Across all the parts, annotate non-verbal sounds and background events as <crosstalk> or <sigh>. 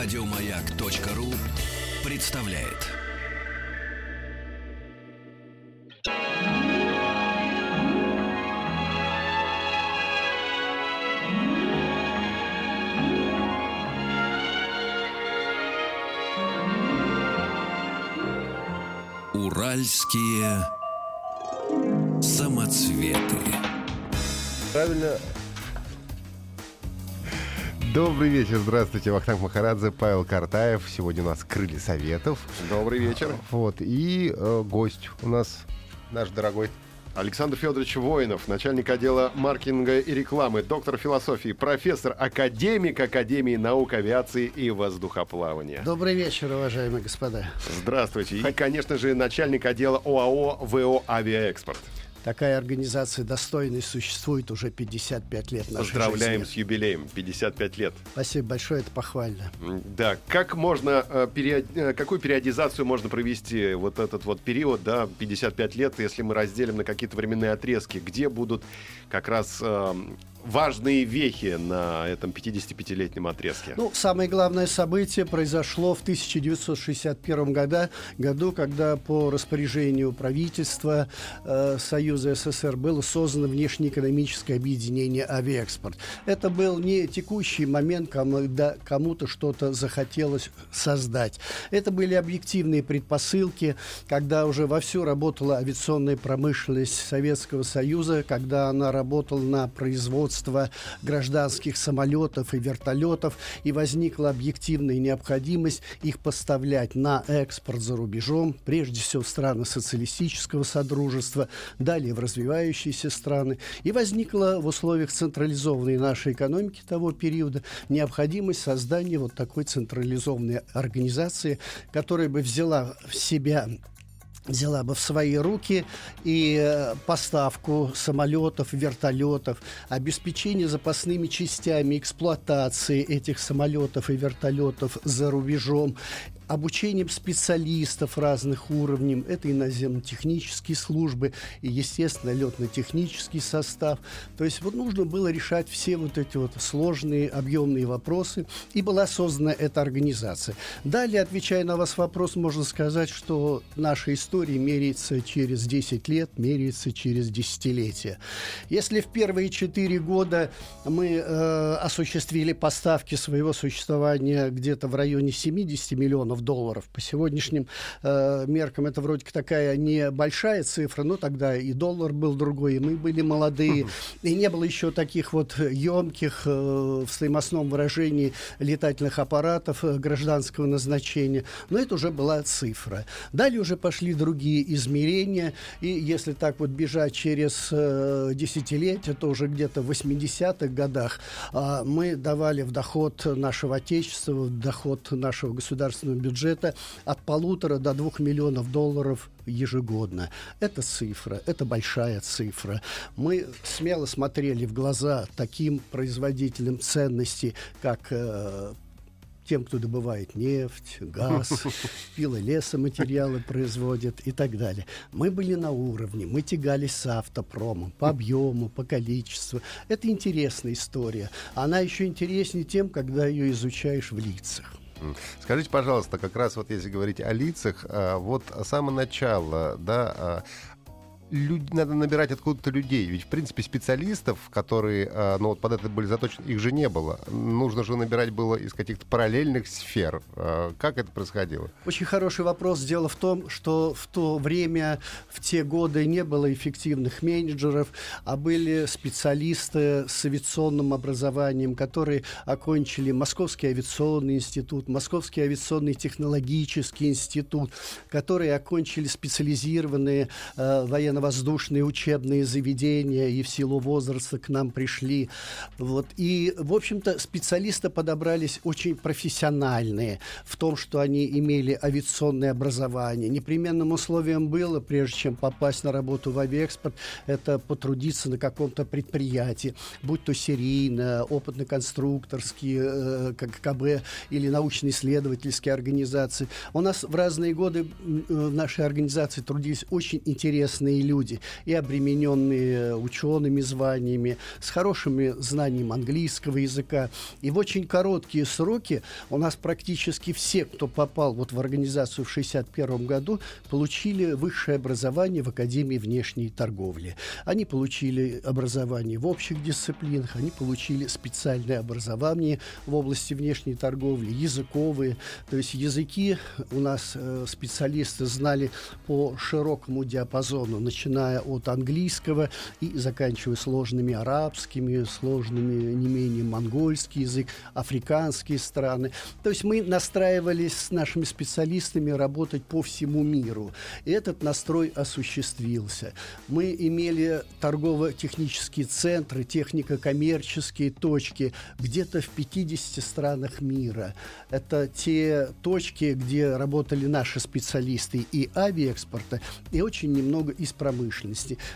Радиомаяк.ру представляет. Уральские самоцветы. Правильно. Добрый вечер, здравствуйте, Вахтанг Махарадзе, Павел Картаев. Сегодня у нас крылья советов. Добрый вечер. Вот, и э, гость у нас наш дорогой Александр Федорович Воинов, начальник отдела маркетинга и рекламы, доктор философии, профессор, академик Академии наук авиации и воздухоплавания. Добрый вечер, уважаемые господа. Здравствуйте. И, конечно же, начальник отдела ОАО ВО «Авиаэкспорт». Такая организация достойной существует уже 55 лет Поздравляем жизни. с юбилеем, 55 лет. Спасибо большое, это похвально. Да, как можно, э, период- э, какую периодизацию можно провести вот этот вот период, да, 55 лет, если мы разделим на какие-то временные отрезки, где будут как раз эм, важные вехи на этом 55-летнем отрезке? Ну, самое главное событие произошло в 1961 года, году, когда по распоряжению правительства э, Союза СССР было создано внешнеэкономическое объединение «Авиаэкспорт». Это был не текущий момент, когда кому-то что-то захотелось создать. Это были объективные предпосылки, когда уже вовсю работала авиационная промышленность Советского Союза, когда она работала на производство гражданских самолетов и вертолетов, и возникла объективная необходимость их поставлять на экспорт за рубежом, прежде всего в страны социалистического содружества, далее в развивающиеся страны. И возникла в условиях централизованной нашей экономики того периода необходимость создания вот такой централизованной организации, которая бы взяла в себя взяла бы в свои руки и э, поставку самолетов, вертолетов, обеспечение запасными частями эксплуатации этих самолетов и вертолетов за рубежом, обучением специалистов разных уровней, это и наземно-технические службы, и, естественно, летно-технический состав. То есть вот нужно было решать все вот эти вот сложные объемные вопросы, и была создана эта организация. Далее, отвечая на вас вопрос, можно сказать, что наша история меряется через 10 лет, меряется через десятилетия. Если в первые четыре года мы э, осуществили поставки своего существования где-то в районе 70 миллионов долларов, по сегодняшним э, меркам это вроде как такая небольшая цифра, но тогда и доллар был другой, и мы были молодые, и не было еще таких вот емких э, в стоимостном выражении летательных аппаратов э, гражданского назначения, но это уже была цифра. Далее уже пошли другие измерения, и если так вот бежать через э, десятилетия, то уже где-то в 80-х годах э, мы давали в доход нашего Отечества, в доход нашего государственного бюджета от полутора до двух миллионов долларов ежегодно. Это цифра, это большая цифра. Мы смело смотрели в глаза таким производителям ценностей, как э, тем, кто добывает нефть, газ, <laughs> пилолесоматериалы производят и так далее. Мы были на уровне, мы тягались с автопромом по объему, по количеству. Это интересная история. Она еще интереснее тем, когда ее изучаешь в лицах. Скажите, пожалуйста, как раз вот если говорить о лицах, а, вот с самого начала, да, а, люд- надо набирать откуда-то людей. Ведь, в принципе, специалистов, которые а, ну, вот под это были заточены, их же не было. Нужно же набирать было из каких-то параллельных сфер. А, Как это происходило? Очень хороший вопрос. Дело в том, что в то время, в те годы не было эффективных менеджеров, а были специалисты с авиационным образованием, которые окончили Московский авиационный институт, Московский авиационный технологический институт, которые окончили специализированные э, военно-воздушные учебные заведения и в силу возраста к нам пришли. Вот. И, в общем-то, специалисты подобрались очень профессиональные в том, что они имели авиационное образование. Непременным условием было, прежде чем попасть на работу в авиаэкспорт, это потрудиться на каком-то предприятии, будь то серийно, опытно-конструкторские, э, как КБ или научно-исследовательские организации. У нас в разные годы э, в нашей организации трудились очень интересные люди, и обремененные учеными званиями, с хорошими знанием английского языка. И в очень короткие сроки у нас практически все, кто попал вот в организацию в 1961 году, получили высшее образование в Академии внешней торговли. Они получили образование в общих дисциплинах, они получили специальное образование в области внешней торговли, языковые. То есть языки у нас э, специалисты знали по широкому диапазону, начиная от английского и заканчивая сложными арабскими, сложными не менее монгольский язык, африканские страны. То есть мы настраивались с нашими специалистами работать по всему миру. И этот настрой осуществился. Мы имели торгово-технические центры, технико-коммерческие точки где-то в 50 странах мира. Это те точки, где работали наши специалисты и авиаэкспорта, и очень немного из.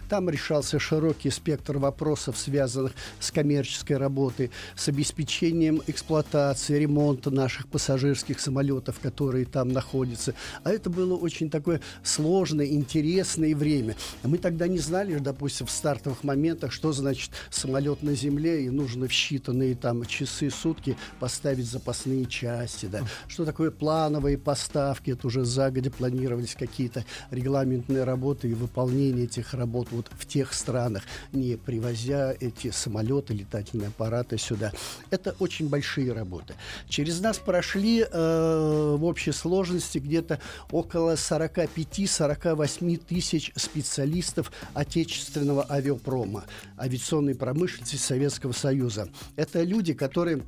Там решался широкий спектр вопросов, связанных с коммерческой работой, с обеспечением эксплуатации, ремонта наших пассажирских самолетов, которые там находятся. А это было очень такое сложное, интересное время. Мы тогда не знали, допустим, в стартовых моментах, что значит самолет на земле, и нужно в считанные там часы, сутки поставить запасные части. Да. Что такое плановые поставки? Это уже загодя планировались какие-то регламентные работы и выполнение этих работ вот в тех странах, не привозя эти самолеты, летательные аппараты сюда. Это очень большие работы. Через нас прошли э, в общей сложности где-то около 45-48 тысяч специалистов отечественного авиапрома, авиационной промышленности Советского Союза. Это люди, которые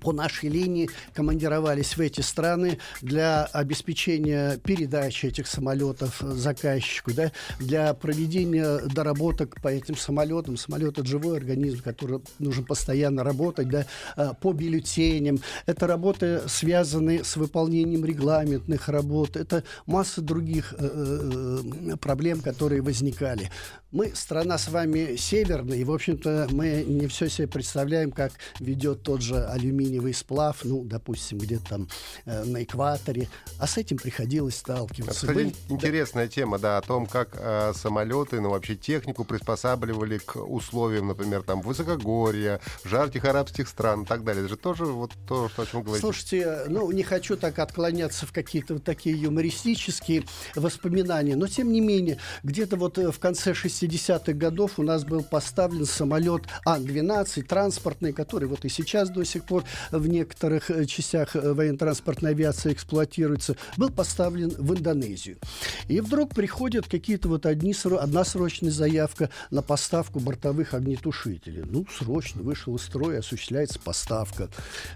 по нашей линии командировались в эти страны для обеспечения передачи этих самолетов заказчику, да, для проведения доработок по этим самолетам. Самолет — это живой организм, который нужно постоянно работать, да, а, по бюллетеням. Это работы, связанные с выполнением регламентных работ. Это масса других э, э, проблем, которые возникали. Мы страна с вами северная, и, в общем-то, мы не все себе представляем, как ведет тот же алюминиевый сплав, ну, допустим, где-то там э, на экваторе. А с этим приходилось сталкиваться. Кстати, Были- интересная тема, да, о том, как э, самолеты, ну, вообще технику приспосабливали к условиям, например, там, высокогорья, жарких арабских стран и так далее. Это же тоже вот то, что, о чем говорите. Слушайте, ну, не хочу так отклоняться в какие-то вот такие юмористические воспоминания, но, тем не менее, где-то вот э, в конце 60-х годов у нас был поставлен самолет Ан-12 транспортный, который вот и сейчас до сих пор в некоторых э, частях э, военно-транспортной авиации эксплуатируется, был поставлен в Индонезию. И вдруг приходят какие-то вот одни, одна срочная заявка на поставку бортовых огнетушителей. Ну, срочно вышел из строя, осуществляется поставка.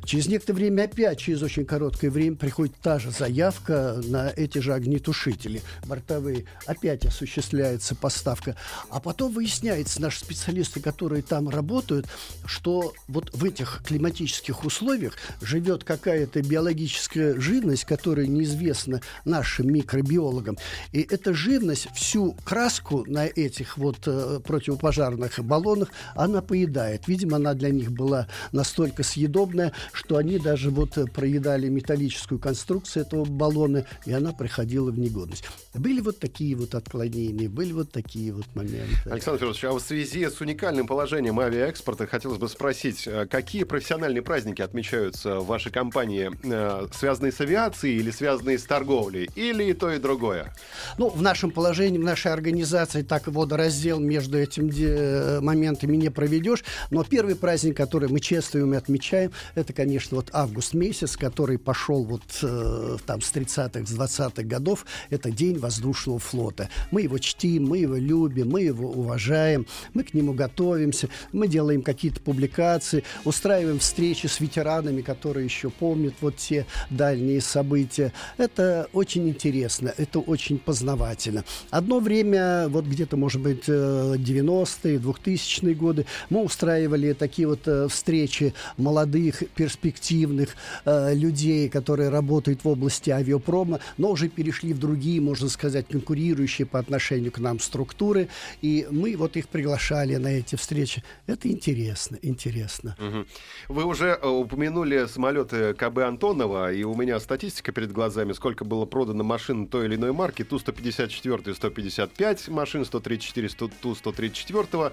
Через некоторое время опять, через очень короткое время, приходит та же заявка на эти же огнетушители бортовые. Опять осуществляется поставка. А потом выясняется, наши специалисты, которые там работают, что вот в этих климатических условиях живет какая-то биологическая живность, которая неизвестна нашим микробиологам. И эта живность всю краску на этих вот э, противопожарных баллонах она поедает. Видимо, она для них была настолько съедобная, что они даже вот э, проедали металлическую конструкцию этого баллона, и она приходила в негодность. Были вот такие вот отклонения, были вот такие вот моменты. Александр Федорович, а в связи с уникальным положением авиаэкспорта хотелось бы спросить, э, какие профессиональные праздники отмечаются в вашей компании, э, связанные с авиацией или связанные с торговлей, или и то, и другое? Ну, в нашем положении, в нашей организации так водораздел между этими э, моментами не проведешь. Но первый праздник, который мы чествуем и отмечаем, это, конечно, вот август месяц, который пошел вот э, там с 30-х, с 20-х годов. Это День воздушного флота. Мы его чтим, мы его любим, мы его уважаем, мы к нему готовимся, мы делаем какие-то публикации, устраиваем встречи с ветеранами, которые еще помнят вот те дальние события. Это очень интересно, это очень познавательно. Одно время, вот где-то, может быть, э, 90-е, 2000-е годы, мы устраивали такие вот э, встречи молодых, перспективных э, людей, которые работают в области авиапрома, но уже перешли в другие, можно сказать, конкурирующие по отношению к нам структуры, и мы вот их приглашали на эти встречи. Это интересно, интересно. Мгм. Вы уже э, упомянули самолеты КБ Антонова, и у меня статистика перед глазами, сколько было продано машин той или иной марки, Ту-154, 155 машин, 134, Ту-134,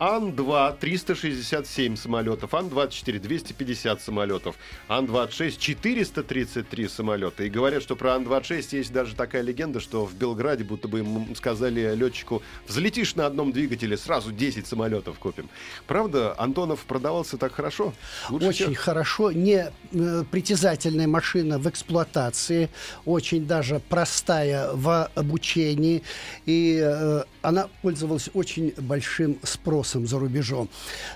Ан-2 367 самолетов, Ан-24 250 самолетов, Ан-26 433 самолета. И говорят, что про Ан-26 есть даже такая легенда, что в Белграде будто бы ему сказали летчику, взлетишь на одном двигателе, сразу 10 самолетов купим. Правда, Антонов продавался так хорошо? Лучше очень всех? хорошо. Не э, притязательная машина в эксплуатации, очень даже простая в обучении. И э, она пользовалась очень большим спросом спросом за рубежом.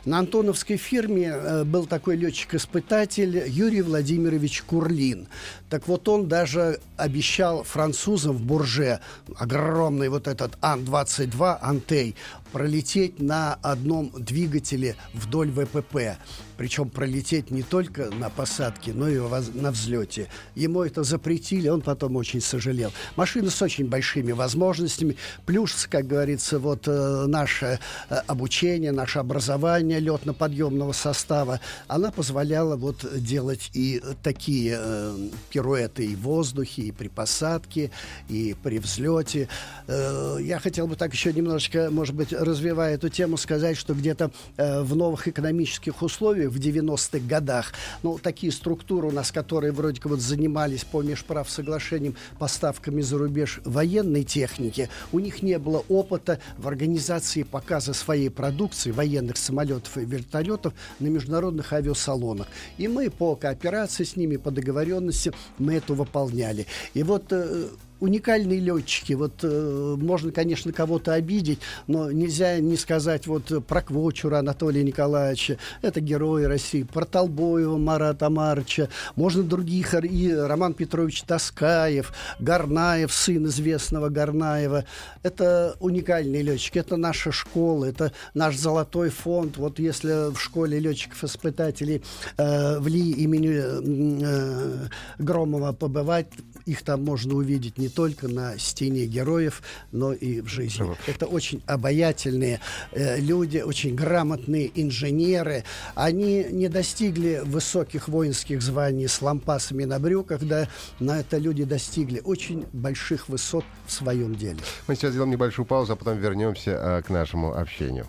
На антоновской фирме э, был такой летчик-испытатель Юрий Владимирович Курлин. Так вот, он даже обещал французам в Бурже огромный вот этот Ан-22 Антей пролететь на одном двигателе вдоль ВПП. Причем пролететь не только на посадке, но и на взлете. Ему это запретили, он потом очень сожалел. Машина с очень большими возможностями. Плюс, как говорится, вот э, наше э, обучение, наше образование летно-подъемного состава, она позволяла вот делать и такие э, пируэты и в воздухе, и при посадке, и при взлете. Э, я хотел бы так еще немножечко, может быть, развивая эту тему, сказать, что где-то в новых экономических условиях в 90-х годах, ну, такие структуры у нас, которые вроде как вот занимались по межправ соглашениям поставками за рубеж военной техники, у них не было опыта в организации показа своей продукции, военных самолетов и вертолетов на международных авиасалонах. И мы по кооперации с ними, по договоренности, мы это выполняли. И вот э, уникальные летчики. Вот э, можно, конечно, кого-то обидеть, но нельзя не сказать вот про Квочура Анатолия Николаевича. Это герои России. Про Толбоева Марата Марча. Можно других. И Роман Петрович Таскаев, Горнаев, сын известного Горнаева. Это уникальные летчики. Это наша школа. Это наш золотой фонд. Вот если в школе летчиков-испытателей э, в Ли имени э, Громова побывать, их там можно увидеть не только на стене героев, но и в жизни. Это очень обаятельные э, люди, очень грамотные инженеры. Они не достигли высоких воинских званий с лампасами на брюках, да, но это люди достигли очень больших высот в своем деле. Мы сейчас сделаем небольшую паузу, а потом вернемся э, к нашему общению.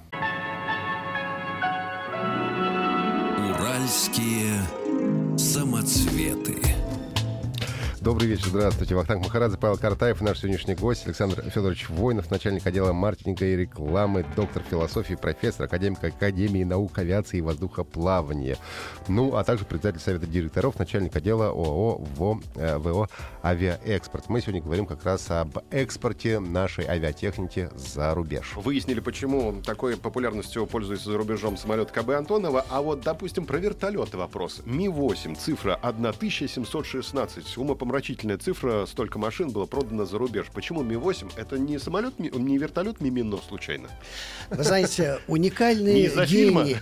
Уральские самоцветы. Добрый вечер, здравствуйте. Вахтанг Махарадзе, Павел Картаев, наш сегодняшний гость Александр Федорович Воинов, начальник отдела маркетинга и рекламы, доктор философии, профессор, академик Академии наук авиации и воздухоплавания. Ну, а также председатель Совета директоров, начальник отдела ООО ВО, э, ВО «Авиаэкспорт». Мы сегодня говорим как раз об экспорте нашей авиатехники за рубеж. Выяснили, почему такой популярностью пользуется за рубежом самолет КБ Антонова, а вот, допустим, про вертолеты вопрос. Ми-8, цифра 1716, умопомрачительная умопомрачительная цифра, столько машин было продано за рубеж. Почему Ми-8? Это не самолет, не вертолет Мимино случайно? Вы знаете, <laughs> <laughs> уникальный гений,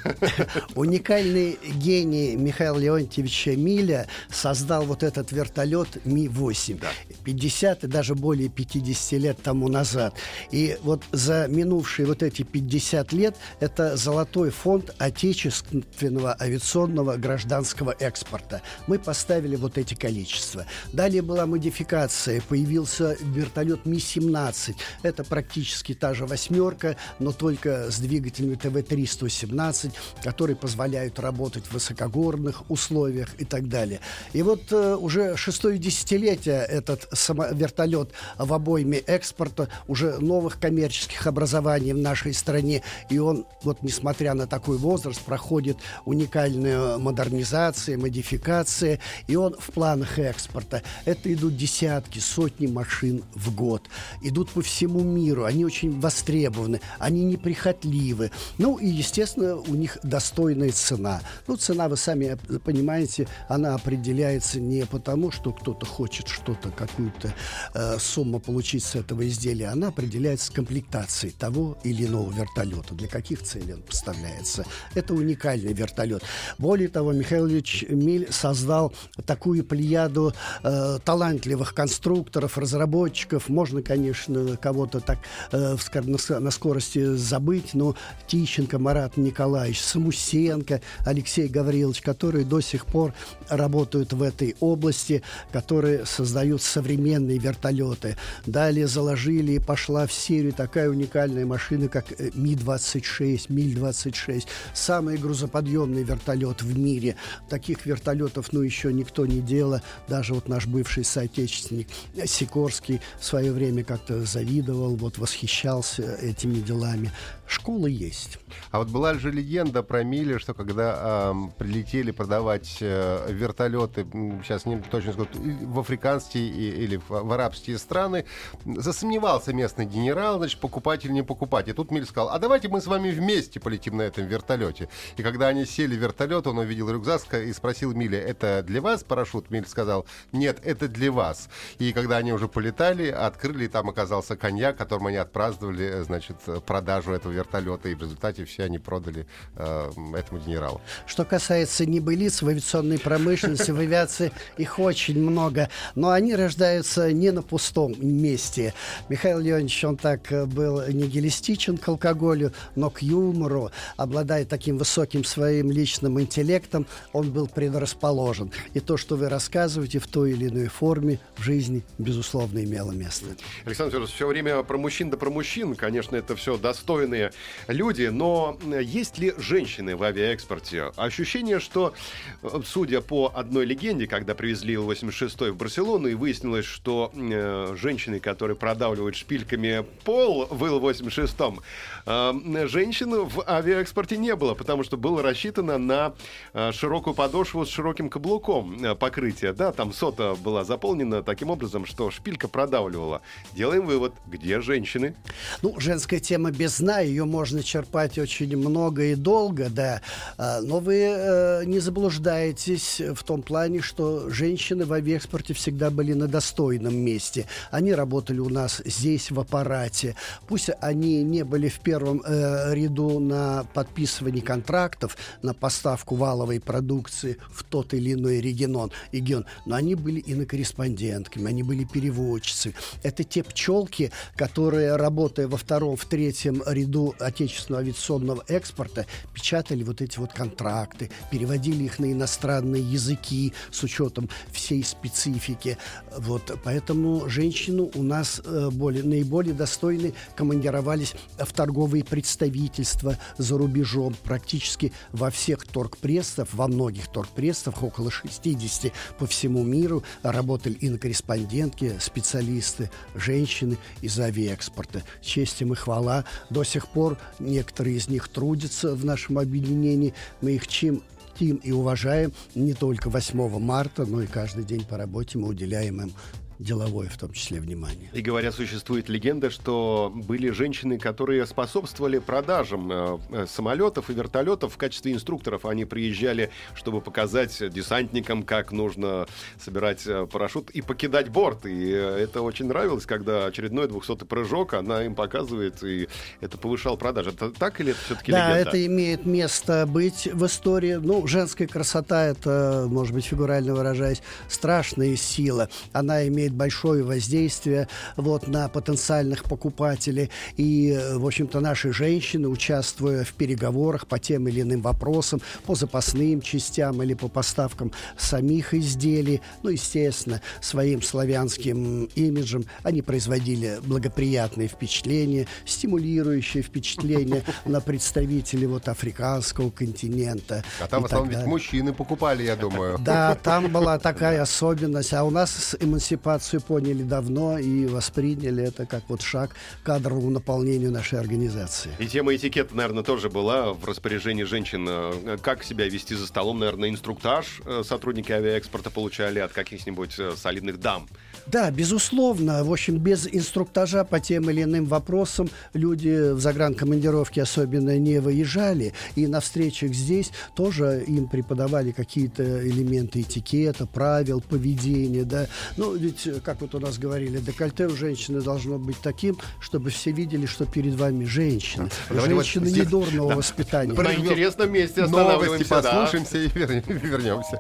уникальный гений Михаила Леонтьевича Миля создал вот этот вертолет Ми-8. Да. 50 и даже более 50 лет тому назад. И вот за минувшие вот эти 50 лет это золотой фонд отечественного авиационного гражданского экспорта. Мы поставили вот эти количества. Далее была модификация. Появился вертолет Ми-17. Это практически та же восьмерка, но только с двигателями ТВ-3-117, которые позволяют работать в высокогорных условиях и так далее. И вот э, уже шестое десятилетие этот само- вертолет в обойме экспорта уже новых коммерческих образований в нашей стране. И он, вот несмотря на такой возраст, проходит уникальную модернизацию, модификации, и он в планах экспорта. Это идут десятки, сотни машин в год. Идут по всему миру. Они очень востребованы. Они неприхотливы. Ну и, естественно, у них достойная цена. Ну, цена, вы сами понимаете, она определяется не потому, что кто-то хочет что-то, какую-то э, сумму получить с этого изделия. Она определяется комплектацией того или иного вертолета. Для каких целей он поставляется. Это уникальный вертолет. Более того, Михаил Ильич Миль создал такую плеяду э, талантливых конструкторов, разработчиков. Можно, конечно, кого-то так э, на, на скорости забыть, но Тищенко, Марат Николаевич, Самусенко, Алексей Гаврилович, которые до сих пор работают в этой области, которые создают современные вертолеты. Далее заложили и пошла в серию такая уникальная машина, как э, Ми-26, Миль-26. Самый грузоподъемный вертолет в мире. Таких вертолетов, ну, еще никто не делал. Даже вот наш бывший соотечественник Сикорский в свое время как-то завидовал, вот восхищался этими делами. Школы есть. А вот была же легенда про Мили, что когда э, прилетели продавать э, вертолеты, сейчас не точно скажу, в африканские или в, в арабские страны, засомневался местный генерал, значит, покупать или не покупать. И тут Миль сказал, а давайте мы с вами вместе полетим на этом вертолете. И когда они сели в вертолет, он увидел рюкзак и спросил Миля, это для вас парашют? Миль сказал, нет, это для вас. И когда они уже полетали, открыли, и там оказался коньяк, которым они отпраздновали, значит, продажу этого вертолета. И в результате все они продали э, этому генералу. Что касается небылиц в авиационной промышленности, в авиации их очень много, но они рождаются не на пустом месте. Михаил Леонидович, он так э, был нигилистичен к алкоголю, но к юмору, обладая таким высоким своим личным интеллектом, он был предрасположен. И то, что вы рассказываете в той или иной форме в жизни, безусловно, имело место. Александр Федорович, все время про мужчин да про мужчин. Конечно, это все достойные люди, но есть ли женщины в авиаэкспорте? Ощущение, что, э, судя по одной легенде, когда привезли Ил-86 в Барселону, и выяснилось, что э, женщины, которые продавливают шпильками пол в Ил-86, э, женщин в авиаэкспорте не было, потому что было рассчитано на э, широкую подошву с широким каблуком э, покрытия. Да, там сота была заполнена таким образом, что шпилька продавливала. Делаем вывод, где женщины? Ну, женская тема без дна, ее можно черпать очень много и долго, да. А, но вы э, не заблуждаетесь в том плане, что женщины в авиаэкспорте всегда были на достойном месте. Они работали у нас здесь, в аппарате. Пусть они не были в первом э, ряду на подписывании контрактов, на поставку валовой продукции в тот или иной регион, регион но они были и на корреспондентками, они были переводчицы. Это те пчелки, которые, работая во втором, в третьем ряду отечественного авиационного экспорта, печатали вот эти вот контракты, переводили их на иностранные языки с учетом всей специфики. Вот, поэтому женщины у нас э, более, наиболее достойны командировались в торговые представительства за рубежом. Практически во всех торгпрессах, во многих торгпрессах, около 60 по всему миру, работали и на корреспондентке специалисты, женщины из авиаэкспорта. Честь им и хвала. До сих пор некоторые из них трудятся в нашем объединении. Мы их чем чтим и уважаем не только 8 марта, но и каждый день по работе мы уделяем им деловое в том числе внимание. И говорят, существует легенда, что были женщины, которые способствовали продажам э, э, самолетов и вертолетов в качестве инструкторов. Они приезжали, чтобы показать десантникам, как нужно собирать э, парашют и покидать борт. И это очень нравилось, когда очередной 200-й прыжок она им показывает, и это повышал продажи. Это так или это все-таки да, легенда? Да, это имеет место быть в истории. Ну, женская красота, это, может быть, фигурально выражаясь, страшная сила. Она имеет имеет большое воздействие вот, на потенциальных покупателей. И, э, в общем-то, наши женщины, участвуя в переговорах по тем или иным вопросам, по запасным частям или по поставкам самих изделий, ну, естественно, своим славянским имиджем, они производили благоприятные впечатления, стимулирующие впечатления <laughs> на представителей вот африканского континента. А там в основном ведь мужчины покупали, я думаю. Да, там была <laughs> такая особенность. А у нас с эмансипацией ситуацию поняли давно и восприняли это как вот шаг к кадровому наполнению нашей организации. И тема этикета, наверное, тоже была в распоряжении женщин. Э, как себя вести за столом, наверное, инструктаж э, сотрудники авиаэкспорта получали от каких-нибудь э, солидных дам. Да, безусловно. В общем, без инструктажа по тем или иным вопросам люди в загранкомандировке особенно не выезжали. И на встречах здесь тоже им преподавали какие-то элементы этикета, правил, поведения. Да. Ну, ведь, как вот у нас говорили, декольте у женщины должно быть таким, чтобы все видели, что перед вами женщина. Давайте Женщина вот недурного да. воспитания. На интересном месте останавливаемся. Новости послушаемся да. и вернемся.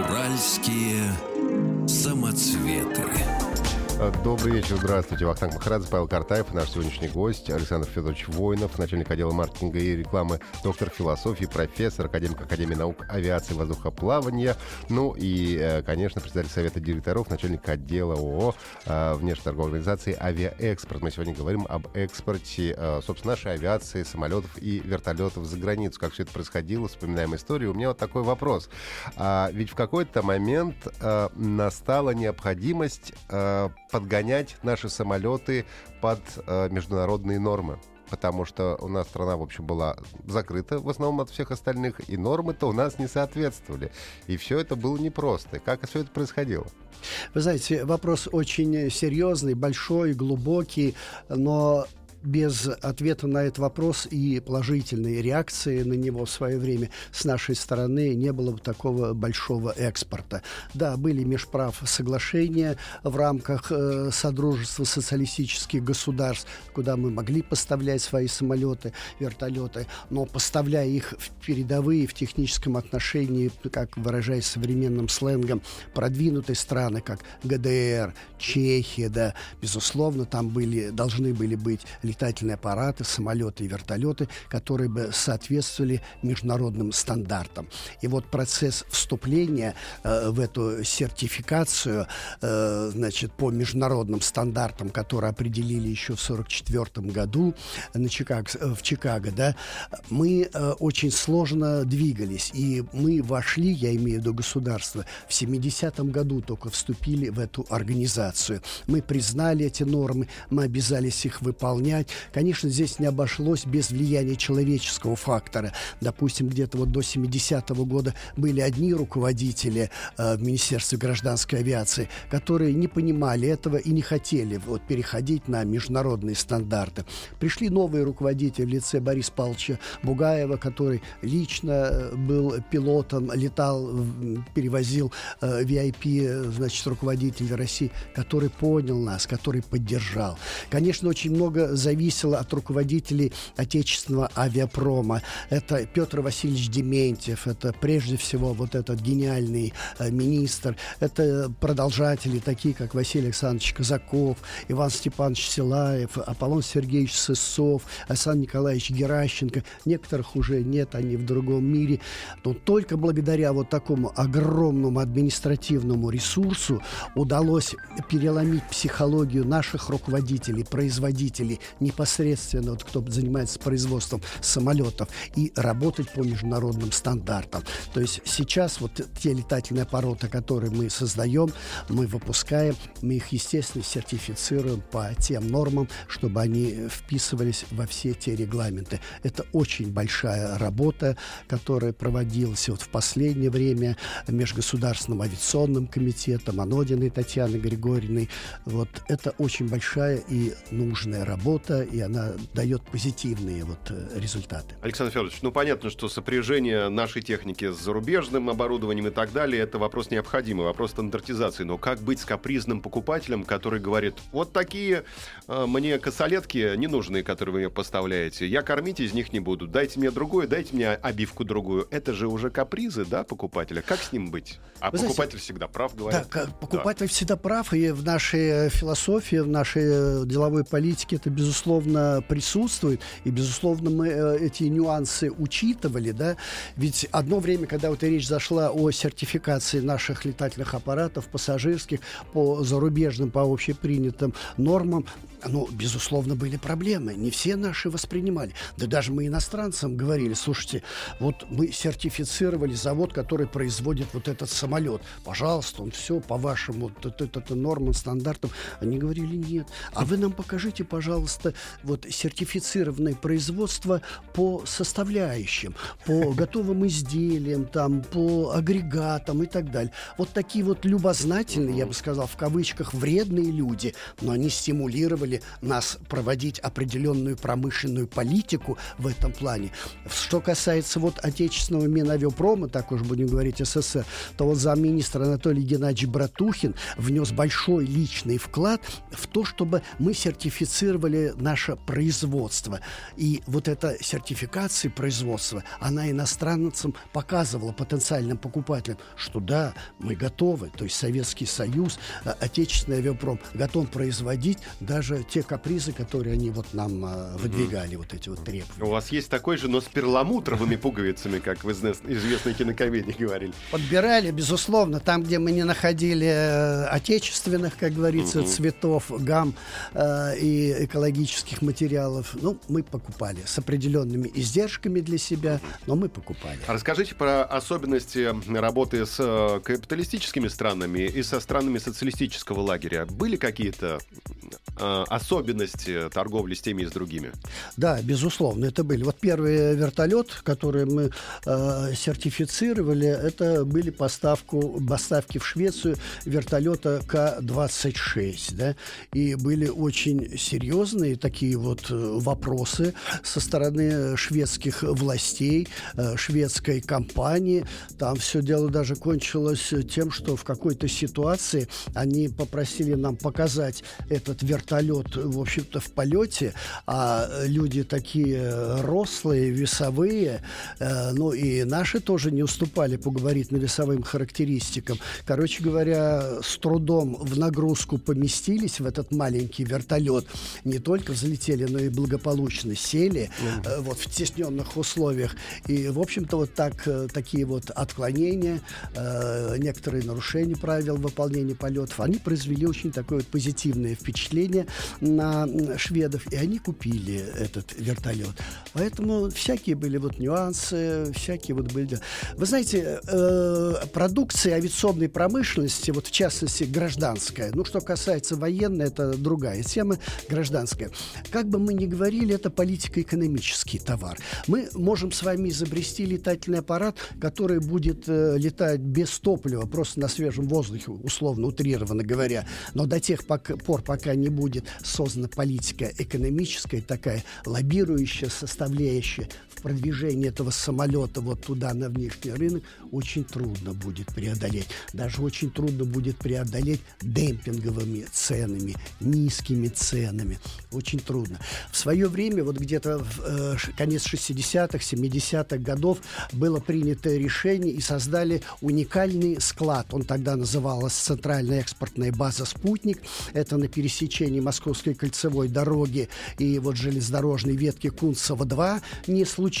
Уральские самоцветы. Добрый вечер, здравствуйте. Вахтанг Махарадзе, Павел Картаев, наш сегодняшний гость Александр Федорович Воинов, начальник отдела маркетинга и рекламы, доктор философии, профессор, академик Академии наук авиации и воздухоплавания, ну и, э, конечно, председатель Совета директоров, начальник отдела ООО э, внешнеторговой организации «Авиаэкспорт». Мы сегодня говорим об экспорте, э, собственно, нашей авиации, самолетов и вертолетов за границу. Как все это происходило, вспоминаем историю. У меня вот такой вопрос. А, ведь в какой-то момент настала необходимость подгонять наши самолеты под э, международные нормы потому что у нас страна, в общем, была закрыта в основном от всех остальных, и нормы-то у нас не соответствовали. И все это было непросто. Как все это происходило? Вы знаете, вопрос очень серьезный, большой, глубокий, но без ответа на этот вопрос и положительной реакции на него в свое время с нашей стороны не было бы такого большого экспорта. Да, были межправ соглашения в рамках э, Содружества социалистических государств, куда мы могли поставлять свои самолеты, вертолеты, но поставляя их в передовые в техническом отношении, как выражаясь современным сленгом, продвинутые страны, как ГДР, Чехия, да, безусловно, там были, должны были быть летательные аппараты, самолеты и вертолеты, которые бы соответствовали международным стандартам. И вот процесс вступления э, в эту сертификацию э, значит, по международным стандартам, которые определили еще в 1944 году на Чикаго, э, в Чикаго, да, мы э, очень сложно двигались. И мы вошли, я имею в виду государство, в 70-м году только вступили в эту организацию. Мы признали эти нормы, мы обязались их выполнять, сказать, конечно, здесь не обошлось без влияния человеческого фактора. Допустим, где-то вот до 70-го года были одни руководители э, в Министерстве гражданской авиации, которые не понимали этого и не хотели вот, переходить на международные стандарты. Пришли новые руководители в лице Бориса Павловича Бугаева, который лично э, был пилотом, летал, перевозил э, VIP, значит, руководителей России, который понял нас, который поддержал. Конечно, очень много зависело от руководителей отечественного авиапрома. Это Петр Васильевич Дементьев, это прежде всего вот этот гениальный э, министр, это продолжатели такие, как Василий Александрович Казаков, Иван Степанович Силаев, Аполлон Сергеевич Сысов, Александр Николаевич Геращенко. Некоторых уже нет, они в другом мире. Но только благодаря вот такому огромному административному ресурсу удалось переломить психологию наших руководителей, производителей, непосредственно, вот, кто занимается производством самолетов, и работать по международным стандартам. То есть сейчас вот те летательные аппараты, которые мы создаем, мы выпускаем, мы их, естественно, сертифицируем по тем нормам, чтобы они вписывались во все те регламенты. Это очень большая работа, которая проводилась вот в последнее время Межгосударственным авиационным комитетом, Анодиной Татьяной Григорьевной. Вот это очень большая и нужная работа, работа, и она дает позитивные вот э, результаты. Александр Федорович, ну понятно, что сопряжение нашей техники с зарубежным оборудованием и так далее, это вопрос необходимый, вопрос стандартизации. Но как быть с капризным покупателем, который говорит, вот такие э, мне косолетки не нужны, которые вы мне поставляете, я кормить из них не буду, дайте мне другое, дайте мне обивку другую. Это же уже капризы, да, покупателя. Как с ним быть? А вы покупатель знаете, всегда прав, говорит. Да, покупатель да. всегда прав, и в нашей философии, в нашей деловой политике это, безусловно, безусловно, присутствует, и, безусловно, мы э, эти нюансы учитывали, да, ведь одно время, когда вот речь зашла о сертификации наших летательных аппаратов, пассажирских, по зарубежным, по общепринятым нормам, ну, безусловно, были проблемы. Не все наши воспринимали. Да даже мы иностранцам говорили, слушайте, вот мы сертифицировали завод, который производит вот этот самолет. Пожалуйста, он все по вашему вот, это нормам, стандартам. Они говорили, нет. А вы нам покажите, пожалуйста, вот сертифицированное производство по составляющим, по <laughs> готовым изделиям, там, по агрегатам и так далее. Вот такие вот любознательные, я бы сказал, в кавычках, вредные люди, но они стимулировали нас проводить определенную промышленную политику в этом плане. Что касается вот отечественного Минавиапрома, так уж будем говорить СССР, то вот замминистра Анатолий Геннадьевич Братухин внес большой личный вклад в то, чтобы мы сертифицировали наше производство. И вот эта сертификация производства, она иностранцам показывала потенциальным покупателям, что да, мы готовы, то есть Советский Союз, э, отечественный авиапром готов производить даже те капризы, которые они вот нам э, выдвигали, mm-hmm. вот эти вот требования. У вас есть такой же, но с перламутровыми пуговицами, как в известной кинокомедии говорили. Подбирали, безусловно, там, где мы не находили э, отечественных, как говорится, mm-hmm. цветов, гам э, и экологических материалов, ну, мы покупали с определенными издержками для себя, но мы покупали. А расскажите про особенности работы с э, капиталистическими странами и со странами социалистического лагеря. Были какие-то э, особенности торговли с теми и с другими? Да, безусловно, это были. Вот первый вертолет, который мы э, сертифицировали, это были поставку, поставки в Швецию вертолета К-26. Да? И были очень серьезные такие вот э, вопросы со стороны шведских властей, э, шведской компании. Там все дело даже кончилось тем, что в какой-то ситуации они попросили нам показать этот вертолет, в общем-то, в полете, а люди такие рослые, весовые, э, ну и наши тоже не уступали по габаритно весовым характеристикам. Короче говоря, с трудом в нагрузку поместились в этот маленький вертолет. Не только взлетели, но и благополучно сели mm-hmm. вот в тесненных условиях. И, в общем-то, вот так, э, такие вот отклонения, э, некоторые нарушения правил выполнения полетов, они произвели очень такое вот позитивное впечатление на шведов, и они купили этот вертолет. Поэтому всякие были вот нюансы, всякие вот были... Вы знаете, продукция авиационной промышленности, вот в частности гражданская, ну, что касается военной, это другая тема, гражданская. Как бы мы ни говорили, это политико-экономический товар. Мы можем с вами изобрести летательный аппарат, который будет э, летать без топлива, просто на свежем воздухе, условно, утрированно говоря. Но до тех пор, пока не будет создана политика экономическая, такая лоббирующая составляющая в продвижении этого самолета вот туда, на внешний рынок, очень трудно будет преодолеть. Даже очень трудно будет преодолеть демпинговыми ценами, низкими ценами. Очень трудно. В свое время, вот где-то в э, конец 60-х, 70-х годов было принято решение и создали уникальный склад. Он тогда назывался Центральная экспортная база «Спутник». Это на пересечении Московской кольцевой дороги и вот железнодорожной ветки Кунцево-2. Не случайно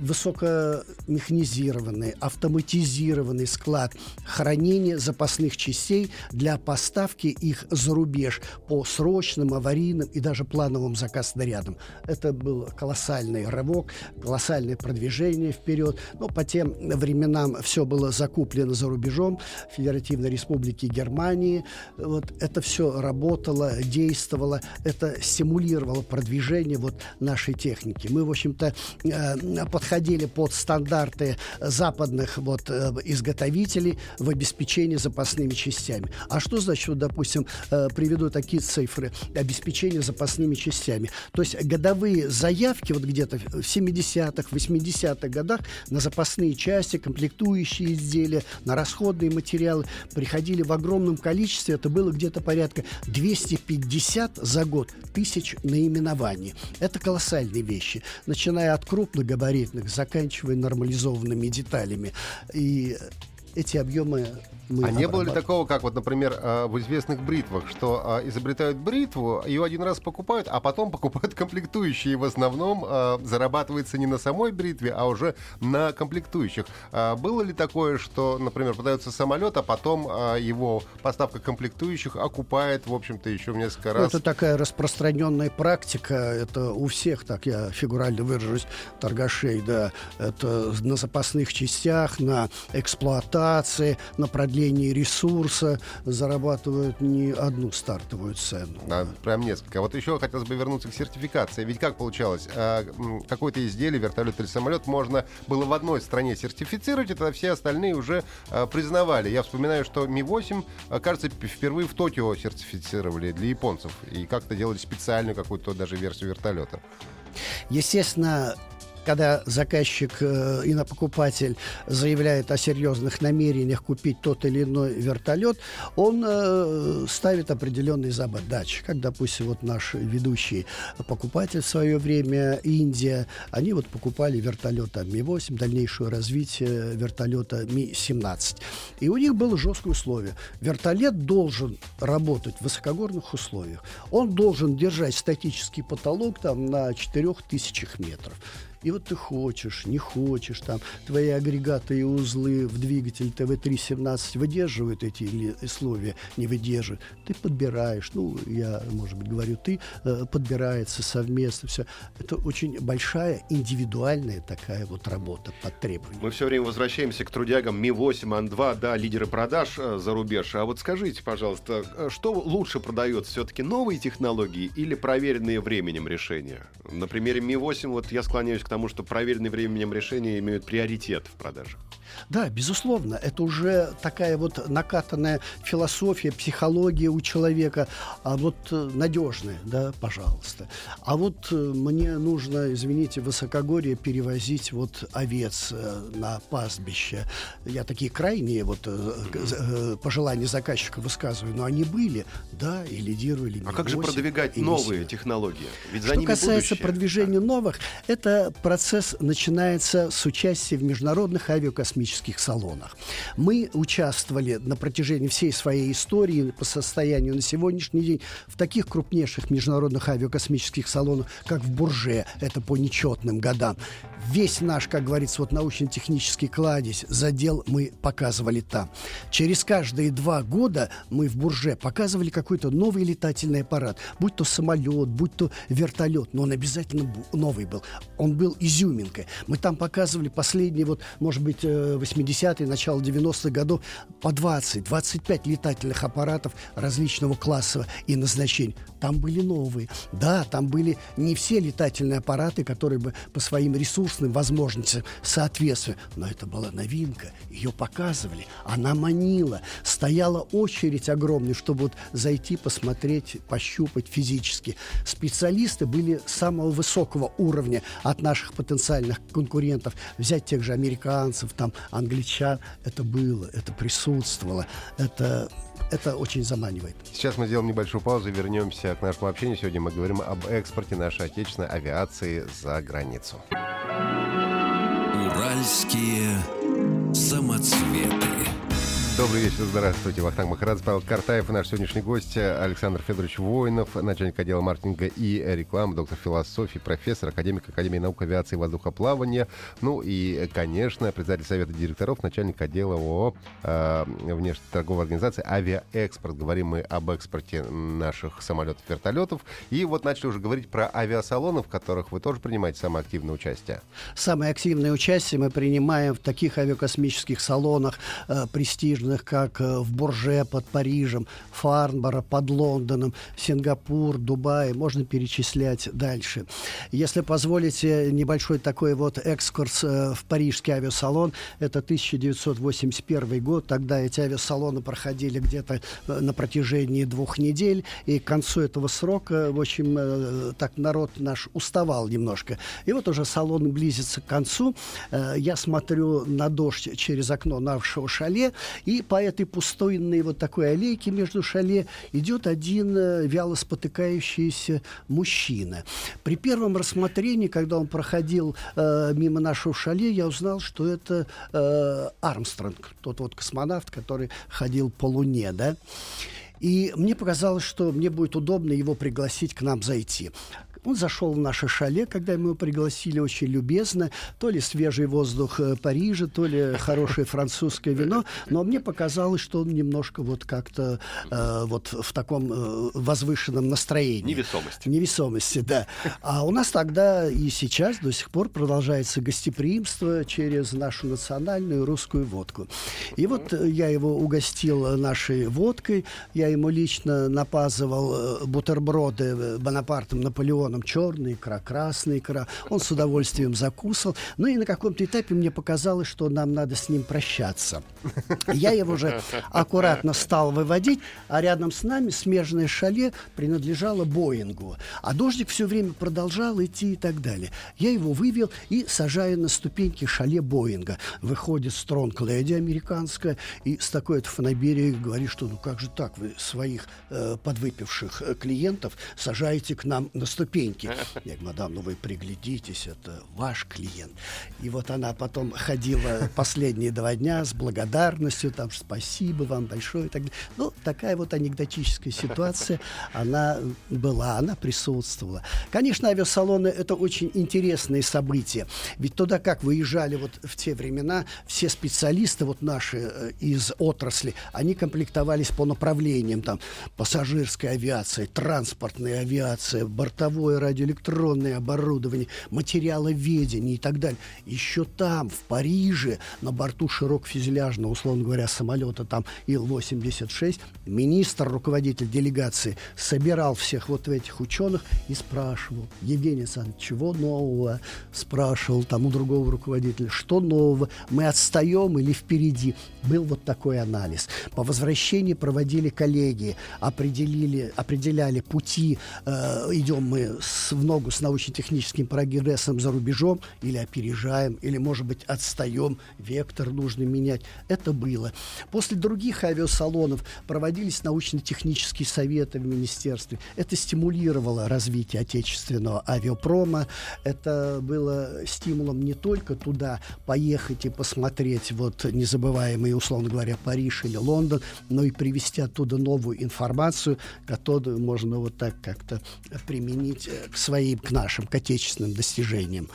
высокомеханизированный, автоматизированный склад хранения запасных частей для поставки их за рубеж по срочным, аварийным и даже плановым заказ снарядам. Это был колоссальный рывок, колоссальное продвижение вперед. Но по тем временам все было закуплено за рубежом Федеративной Республики Германии. Вот это все работало, действовало, это стимулировало продвижение вот нашей техники. Мы, в общем-то, э, подходили под стандарты западных вот э, изготовителей в обеспечении запасными частями. А что значит, вот, допустим, э, приведу такие цифры обеспечения запасными частями. То есть годовые заявки вот где-то в 70-х, 80-х годах на запасные части, комплектующие изделия, на расходные материалы приходили в огромном количестве. Это было где-то порядка 250 за год тысяч наименований. Это колоссальные вещи, начиная от крупногабаритных, заканчивая нормализованными деталями. И эти объемы мы а не было ли такого, как вот, например, э, в известных бритвах, что э, изобретают бритву, ее один раз покупают, а потом покупают комплектующие, и в основном э, зарабатывается не на самой бритве, а уже на комплектующих. Было ли такое, что, например, продается самолет, а потом его поставка комплектующих окупает, в общем-то, еще в несколько раз? Это такая распространенная практика, это у всех, так я фигурально выражусь, торгашей, да, это на запасных частях, на эксплуатации, на продлении продлении ресурса зарабатывают не одну стартовую цену. Да, прям несколько. Вот еще хотелось бы вернуться к сертификации. Ведь как получалось? А, какое-то изделие, вертолет или самолет можно было в одной стране сертифицировать, это все остальные уже а, признавали. Я вспоминаю, что Ми-8, а, кажется, впервые в Токио сертифицировали для японцев. И как-то делали специальную какую-то даже версию вертолета. Естественно, когда заказчик э, и на покупатель заявляет о серьезных намерениях купить тот или иной вертолет, он э, ставит определенные задачи. Как, допустим, вот наш ведущий покупатель в свое время, Индия, они вот покупали вертолет Ми-8, дальнейшее развитие вертолета Ми-17. И у них было жесткое условие. Вертолет должен работать в высокогорных условиях. Он должен держать статический потолок там на 4000 метров. И вот ты хочешь, не хочешь, там твои агрегаты и узлы в двигатель ТВ-317 выдерживают эти условия, не выдерживают. Ты подбираешь, ну, я, может быть, говорю, ты э, подбирается совместно, все. Это очень большая индивидуальная такая вот работа под требованием. Мы все время возвращаемся к трудягам Ми-8, Ан-2, да, лидеры продаж э, за рубеж. А вот скажите, пожалуйста, э, что лучше продается, все-таки новые технологии или проверенные временем решения? На примере Ми-8 вот я склоняюсь к тому, тому, что проверенные временем решения имеют приоритет в продажах. Да, безусловно, это уже такая вот накатанная философия, психология у человека, а вот э, надежная, да, пожалуйста. А вот э, мне нужно, извините, высокогорье перевозить вот овец э, на пастбище. Я такие крайние вот пожелания заказчика высказываю, но они были, да, и лидировали. А как же продвигать новые технологии? Ведь за Что ними касается будущее. продвижения новых, это процесс начинается с участия в международных авиакосмических салонах. Мы участвовали на протяжении всей своей истории по состоянию на сегодняшний день в таких крупнейших международных авиакосмических салонах, как в Бурже, это по нечетным годам. Весь наш, как говорится, вот научно-технический кладезь, задел мы показывали там. Через каждые два года мы в Бурже показывали какой-то новый летательный аппарат, будь то самолет, будь то вертолет, но он обязательно новый был. Он был изюминкой. Мы там показывали последние, вот, может быть, 80-е, э, начало 90-х годов по 20-25 летательных аппаратов различного класса и назначения. Там были новые. Да, там были не все летательные аппараты, которые бы по своим ресурсным возможностям соответствовали. Но это была новинка. Ее показывали. Она манила. Стояла очередь огромная, чтобы вот зайти, посмотреть, пощупать физически. Специалисты были самого высокого уровня от наших потенциальных конкурентов. Взять тех же американцев, там, англичан. Это было, это присутствовало. Это это очень заманивает. Сейчас мы сделаем небольшую паузу и вернемся к нашему общению. Сегодня мы говорим об экспорте нашей отечественной авиации за границу. Уральские самоцветы. Добрый вечер, здравствуйте. Вахтанг Махарадзе, Павел Картаев и наш сегодняшний гость Александр Федорович Воинов, начальник отдела маркетинга и рекламы, доктор философии, профессор, академик Академии наук авиации и воздухоплавания. Ну и, конечно, председатель Совета директоров, начальник отдела ООО э, внешнеторговой организации «Авиаэкспорт». Говорим мы об экспорте наших самолетов, вертолетов. И вот начали уже говорить про авиасалоны, в которых вы тоже принимаете самое активное участие. Самое активное участие мы принимаем в таких авиакосмических салонах э, престижных престижных, как э, в Бурже под Парижем, Фарнборо под Лондоном, Сингапур, Дубай, можно перечислять дальше. Если позволите небольшой такой вот экскурс э, в парижский авиасалон, это 1981 год, тогда эти авиасалоны проходили где-то э, на протяжении двух недель, и к концу этого срока, в общем, так народ наш уставал немножко. И вот уже салон близится к концу, я смотрю на дождь через окно нашего шале. И по этой пустойной вот такой аллейке между шале идет один э, вяло спотыкающийся мужчина. При первом рассмотрении, когда он проходил э, мимо нашего шале, я узнал, что это э, Армстронг, тот вот космонавт, который ходил по Луне, да. И мне показалось, что мне будет удобно его пригласить к нам зайти. Он зашел в наше шале, когда мы его пригласили очень любезно. То ли свежий воздух э, Парижа, то ли хорошее <laughs> французское вино. Но мне показалось, что он немножко вот как-то э, вот в таком э, возвышенном настроении. Невесомости. Невесомости, да. А у нас тогда и сейчас до сих пор продолжается гостеприимство через нашу национальную русскую водку. И вот э, я его угостил нашей водкой. Я ему лично напазывал бутерброды Бонапартом Наполеоном салоном черная икра, красная икра. Он с удовольствием закусывал. Ну и на каком-то этапе мне показалось, что нам надо с ним прощаться. Я его уже аккуратно стал выводить, а рядом с нами смежное шале принадлежало Боингу. А дождик все время продолжал идти и так далее. Я его вывел и сажаю на ступеньки шале Боинга. Выходит Стронг Леди американская и с такой-то фанаберией говорит, что ну как же так, вы своих э, подвыпивших э, клиентов сажаете к нам на ступеньки. Я говорю, мадам, ну вы приглядитесь, это ваш клиент. И вот она потом ходила последние два дня с благодарностью, там, спасибо вам большое и так далее. Ну, такая вот анекдотическая ситуация, она была, она присутствовала. Конечно, авиасалоны — это очень интересные события. Ведь туда как выезжали вот в те времена, все специалисты вот наши э, из отрасли, они комплектовались по направлениям, там, пассажирская авиация, транспортная авиация, бортовое радиоэлектронное оборудование, материаловедение и так далее. Еще там, в Париже, на борту широкофюзеляжного, условно говоря, самолета там Ил-86, министр, руководитель делегации собирал всех вот этих ученых и спрашивал, Евгений Александрович, чего нового? Спрашивал там у другого руководителя, что нового? Мы отстаем или впереди? Был вот такой анализ. По возвращении проводили коллеги, определили, определяли пути, э, идем мы с, в ногу с научно-техническим прогрессом за рубежом или опережаем, или, может быть, отстаем, вектор нужно менять. Это было. После других авиасалонов проводились научно-технические советы в министерстве. Это стимулировало развитие отечественного авиапрома. Это было стимулом не только туда поехать и посмотреть вот незабываемые, условно говоря, Париж или Лондон, но и привести оттуда новую информацию, которую можно вот так как-то применить к своим, к нашим, к отечественным достижениям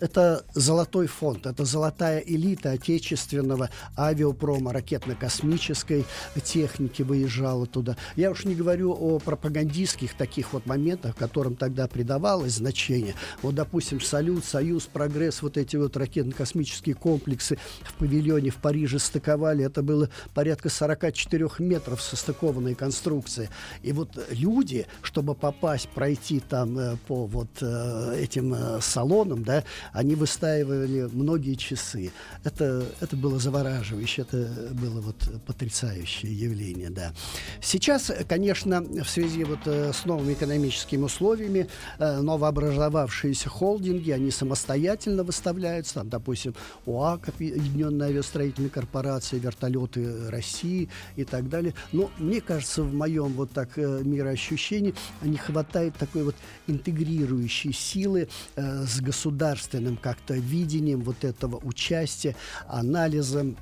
это золотой фонд, это золотая элита отечественного авиапрома, ракетно-космической техники выезжала туда. Я уж не говорю о пропагандистских таких вот моментах, которым тогда придавалось значение. Вот, допустим, «Салют», «Союз», «Прогресс», вот эти вот ракетно-космические комплексы в павильоне в Париже стыковали. Это было порядка 44 метров состыкованной конструкции. И вот люди, чтобы попасть, пройти там э, по вот э, этим э, салонам, да, они выстаивали многие часы. Это, это было завораживающе, это было вот потрясающее явление, да. Сейчас, конечно, в связи вот э, с новыми экономическими условиями, э, новообразовавшиеся холдинги, они самостоятельно выставляются, там, допустим, УАК, Объединенная авиастроительная корпорация, вертолеты России и так далее. Но мне кажется, в моем вот так э, мироощущении не хватает такой вот интегрирующей силы с государственным собственным как-то видением вот этого участия, анализом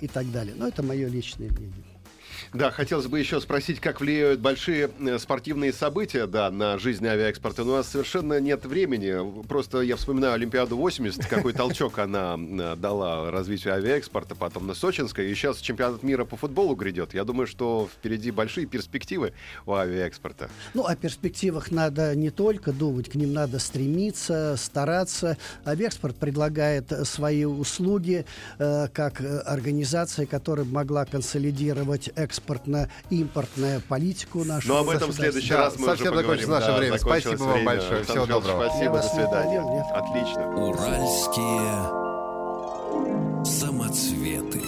и так далее. Но это мое личное мнение. Да, хотелось бы еще спросить, как влияют большие э, спортивные события да, на жизнь авиаэкспорта. Но у нас совершенно нет времени. Просто я вспоминаю Олимпиаду 80, какой толчок она э, дала развитию авиаэкспорта, потом на Сочинской. И сейчас чемпионат мира по футболу грядет. Я думаю, что впереди большие перспективы у авиаэкспорта. Ну, о перспективах надо не только думать, к ним надо стремиться, стараться. Авиаэкспорт предлагает свои услуги э, как организация, которая могла консолидировать экспортно-импортная политику нашу. Но об этом в следующий да, раз мы совсем уже закончится наше да, время. Спасибо вам время. большое. Всего доброго. Спасибо, до свидания. Нет. Отлично. Уральские самоцветы.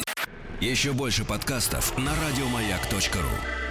Еще больше подкастов на радиомаяк.ру